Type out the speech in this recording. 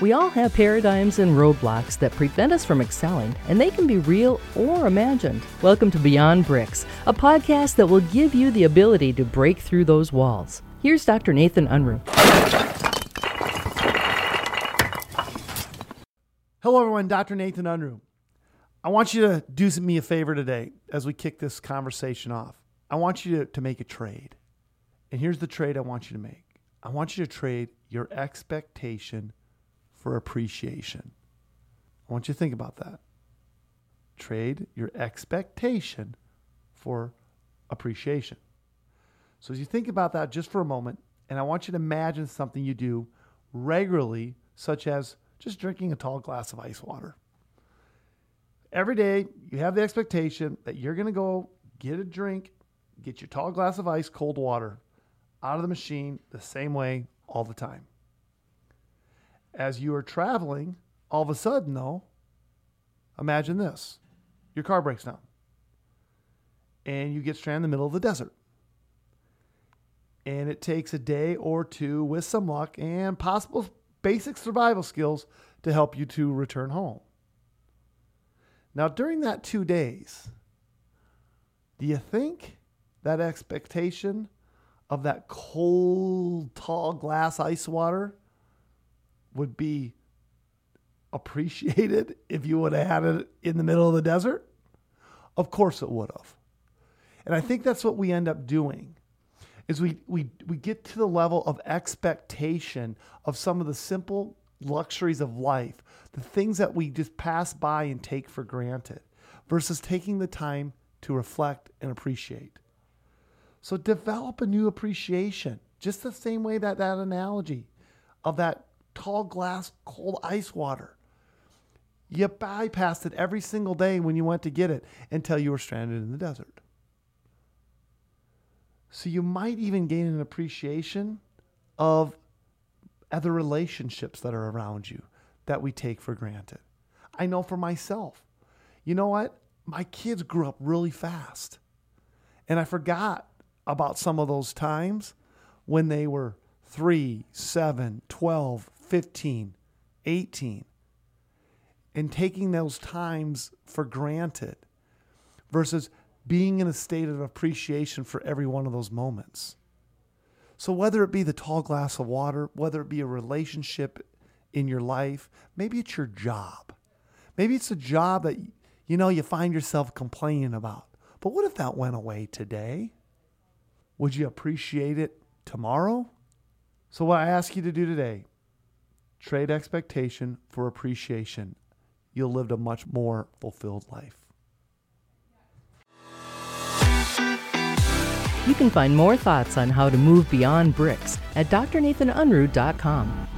We all have paradigms and roadblocks that prevent us from excelling, and they can be real or imagined. Welcome to Beyond Bricks, a podcast that will give you the ability to break through those walls. Here's Dr. Nathan Unruh. Hello, everyone. Dr. Nathan Unruh. I want you to do me a favor today as we kick this conversation off. I want you to, to make a trade. And here's the trade I want you to make I want you to trade your expectation for appreciation. I want you to think about that. Trade your expectation for appreciation. So, as you think about that just for a moment, and I want you to imagine something you do regularly, such as just drinking a tall glass of ice water. Every day, you have the expectation that you're going to go get a drink, get your tall glass of ice cold water out of the machine the same way all the time. As you are traveling, all of a sudden, though, imagine this your car breaks down and you get stranded in the middle of the desert. And it takes a day or two with some luck and possible basic survival skills to help you to return home. Now, during that two days, do you think that expectation of that cold, tall glass ice water would be appreciated if you would have had it in the middle of the desert? Of course it would have. And I think that's what we end up doing is we, we, we get to the level of expectation of some of the simple luxuries of life, the things that we just pass by and take for granted, versus taking the time to reflect and appreciate. So develop a new appreciation, just the same way that that analogy of that tall glass cold ice water. You bypassed it every single day when you went to get it until you were stranded in the desert. So you might even gain an appreciation of other relationships that are around you that we take for granted. I know for myself, you know what? My kids grew up really fast. And I forgot about some of those times when they were 3, 7, 12, 15, 18, and taking those times for granted versus being in a state of appreciation for every one of those moments. So, whether it be the tall glass of water, whether it be a relationship in your life, maybe it's your job. Maybe it's a job that you know you find yourself complaining about. But what if that went away today? Would you appreciate it tomorrow? So, what I ask you to do today, trade expectation for appreciation. You'll live a much more fulfilled life. You can find more thoughts on how to move beyond bricks at drnathanunruh.com.